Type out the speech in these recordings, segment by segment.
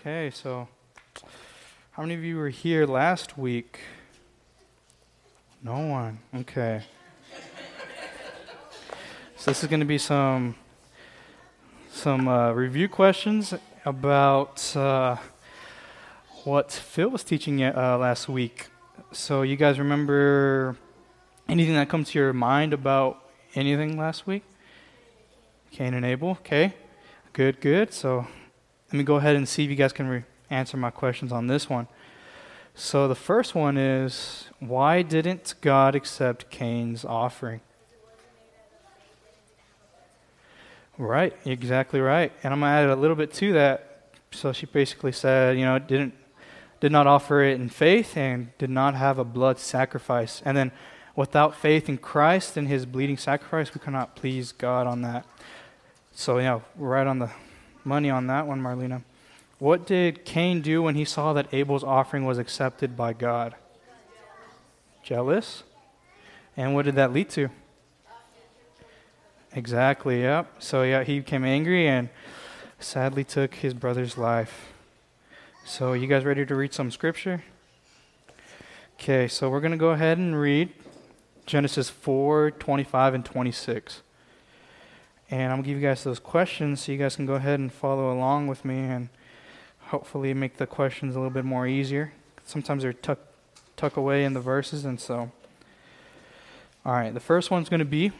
Okay, so how many of you were here last week? No one. Okay. so this is going to be some some uh, review questions about uh, what Phil was teaching uh, last week. So you guys remember anything that comes to your mind about anything last week? Cain and Abel. Okay. Good. Good. So let me go ahead and see if you guys can re- answer my questions on this one. So the first one is why didn't God accept Cain's offering? Right, exactly right. And I'm going to add a little bit to that. So she basically said, you know, didn't did not offer it in faith and did not have a blood sacrifice. And then without faith in Christ and his bleeding sacrifice, we cannot please God on that. So, yeah, right on the money on that one, Marlena. What did Cain do when he saw that Abel's offering was accepted by God? Jealous. And what did that lead to? Exactly, yep. So, yeah, he became angry and sadly took his brother's life. So, you guys ready to read some scripture? Okay, so we're going to go ahead and read Genesis 4 25 and 26. And I'm going to give you guys those questions so you guys can go ahead and follow along with me and hopefully make the questions a little bit more easier. Sometimes they're tucked tuck away in the verses, and so. All right, the first one's going to be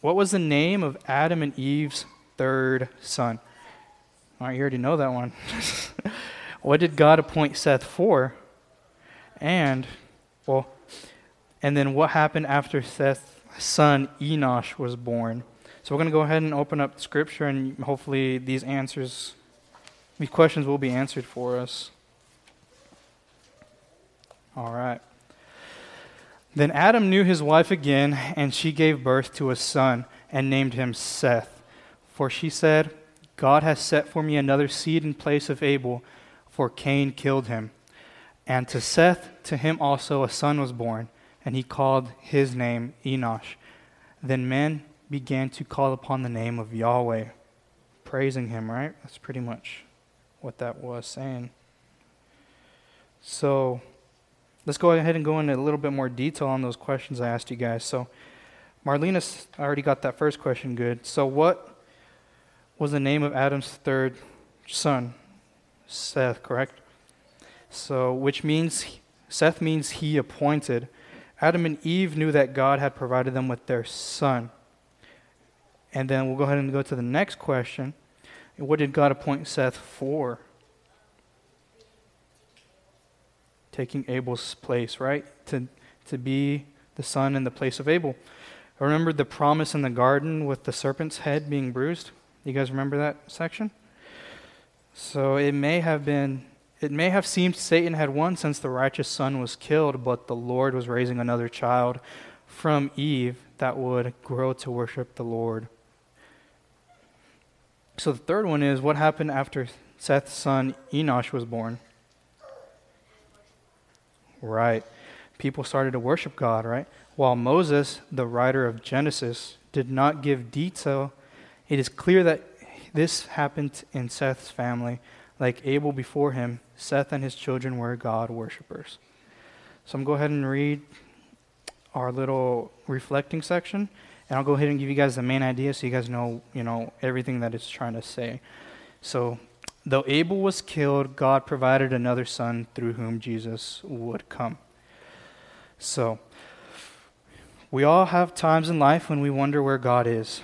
What was the name of Adam and Eve's third son? All right, you already know that one. what did God appoint Seth for? And, well, and then what happened after Seth's son Enosh was born? So we're going to go ahead and open up Scripture, and hopefully these answers, these questions will be answered for us. All right. Then Adam knew his wife again, and she gave birth to a son and named him Seth. For she said, God has set for me another seed in place of Abel, for Cain killed him. And to Seth, to him also a son was born, and he called his name Enosh. Then men began to call upon the name of Yahweh, praising him, right? That's pretty much what that was saying. So let's go ahead and go into a little bit more detail on those questions I asked you guys. So Marlena already got that first question good. So what was the name of Adam's third son? Seth, correct? So which means Seth means he appointed. Adam and Eve knew that God had provided them with their son. And then we'll go ahead and go to the next question. What did God appoint Seth for? Taking Abel's place, right? To, to be the son in the place of Abel. Remember the promise in the garden with the serpent's head being bruised? You guys remember that section? So it may have been it may have seemed Satan had won since the righteous son was killed, but the Lord was raising another child from Eve that would grow to worship the Lord. So the third one is what happened after Seth's son Enosh was born? Right. People started to worship God, right? While Moses, the writer of Genesis, did not give detail, it is clear that this happened in Seth's family. Like Abel before him, Seth and his children were God worshippers. So I'm going to go ahead and read our little reflecting section. And I'll go ahead and give you guys the main idea so you guys know, you know, everything that it's trying to say. So, though Abel was killed, God provided another son through whom Jesus would come. So, we all have times in life when we wonder where God is.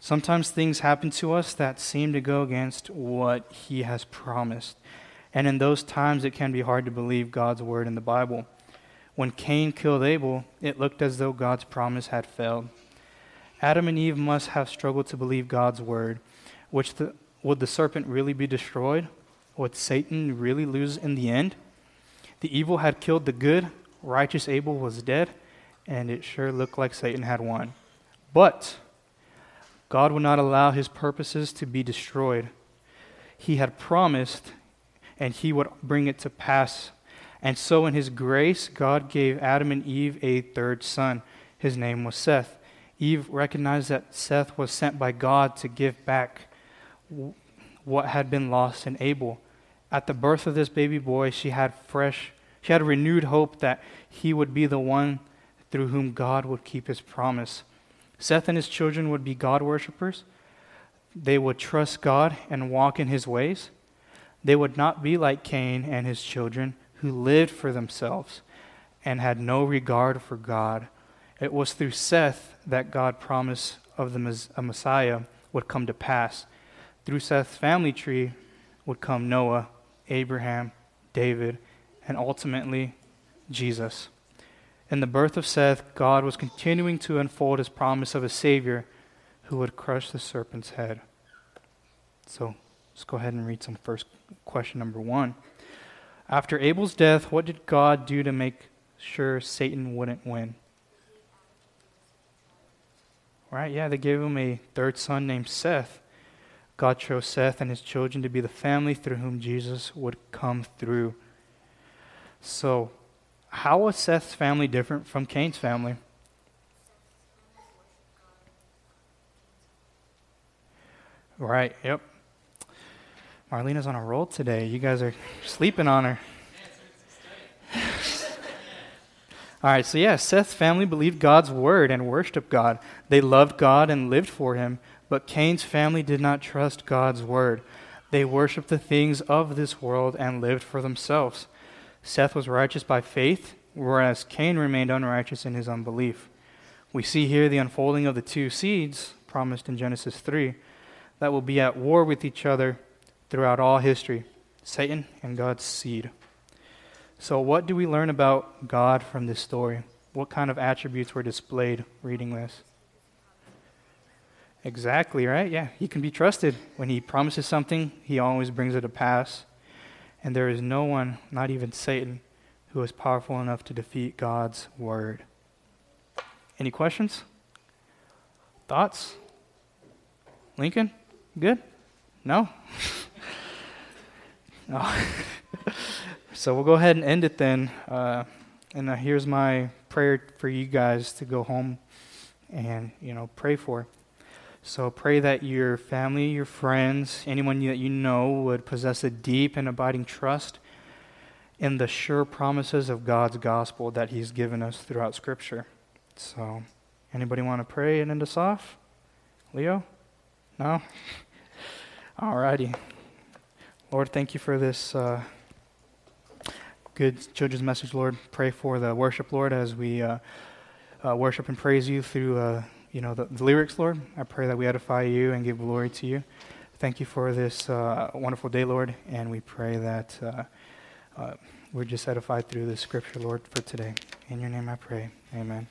Sometimes things happen to us that seem to go against what He has promised. And in those times, it can be hard to believe God's word in the Bible. When Cain killed Abel, it looked as though God's promise had failed. Adam and Eve must have struggled to believe God's word. Which the, would the serpent really be destroyed? Would Satan really lose in the end? The evil had killed the good, righteous Abel was dead, and it sure looked like Satan had won. But God would not allow his purposes to be destroyed. He had promised, and he would bring it to pass. And so, in his grace, God gave Adam and Eve a third son. His name was Seth. Eve recognized that Seth was sent by God to give back what had been lost in Abel. at the birth of this baby boy, she had fresh, she had renewed hope that he would be the one through whom God would keep his promise. Seth and his children would be God worshippers. They would trust God and walk in his ways. They would not be like Cain and his children, who lived for themselves and had no regard for God. It was through Seth that God promised of the a Messiah would come to pass. Through Seth's family tree would come Noah, Abraham, David, and ultimately Jesus. In the birth of Seth, God was continuing to unfold his promise of a Savior who would crush the serpent's head. So let's go ahead and read some first question number one. After Abel's death, what did God do to make sure Satan wouldn't win? Right? Yeah, they gave him a third son named Seth. God chose Seth and his children to be the family through whom Jesus would come through. So, how was Seth's family different from Cain's family? Right, yep. Marlena's on a roll today. You guys are sleeping on her. All right, so yeah, Seth's family believed God's word and worshiped God. They loved God and lived for him, but Cain's family did not trust God's word. They worshiped the things of this world and lived for themselves. Seth was righteous by faith, whereas Cain remained unrighteous in his unbelief. We see here the unfolding of the two seeds promised in Genesis 3 that will be at war with each other throughout all history Satan and God's seed. So, what do we learn about God from this story? What kind of attributes were displayed reading this? Exactly, right? Yeah, he can be trusted. When he promises something, he always brings it to pass. And there is no one, not even Satan, who is powerful enough to defeat God's word. Any questions? Thoughts? Lincoln? Good? No? no. So we'll go ahead and end it then. Uh, and uh, here's my prayer for you guys to go home and you know pray for. So pray that your family, your friends, anyone that you know would possess a deep and abiding trust in the sure promises of God's gospel that He's given us throughout Scripture. So, anybody want to pray and end us off? Leo? No? Alrighty. Lord, thank you for this. Uh, good children's message, Lord. Pray for the worship, Lord, as we uh, uh, worship and praise you through, uh, you know, the, the, lyrics, Lord. I pray that we edify you and give glory to you. Thank you for this uh, wonderful day, Lord, and we pray that uh, uh, we're just edified through the scripture, Lord, for today. In your name I pray. Amen.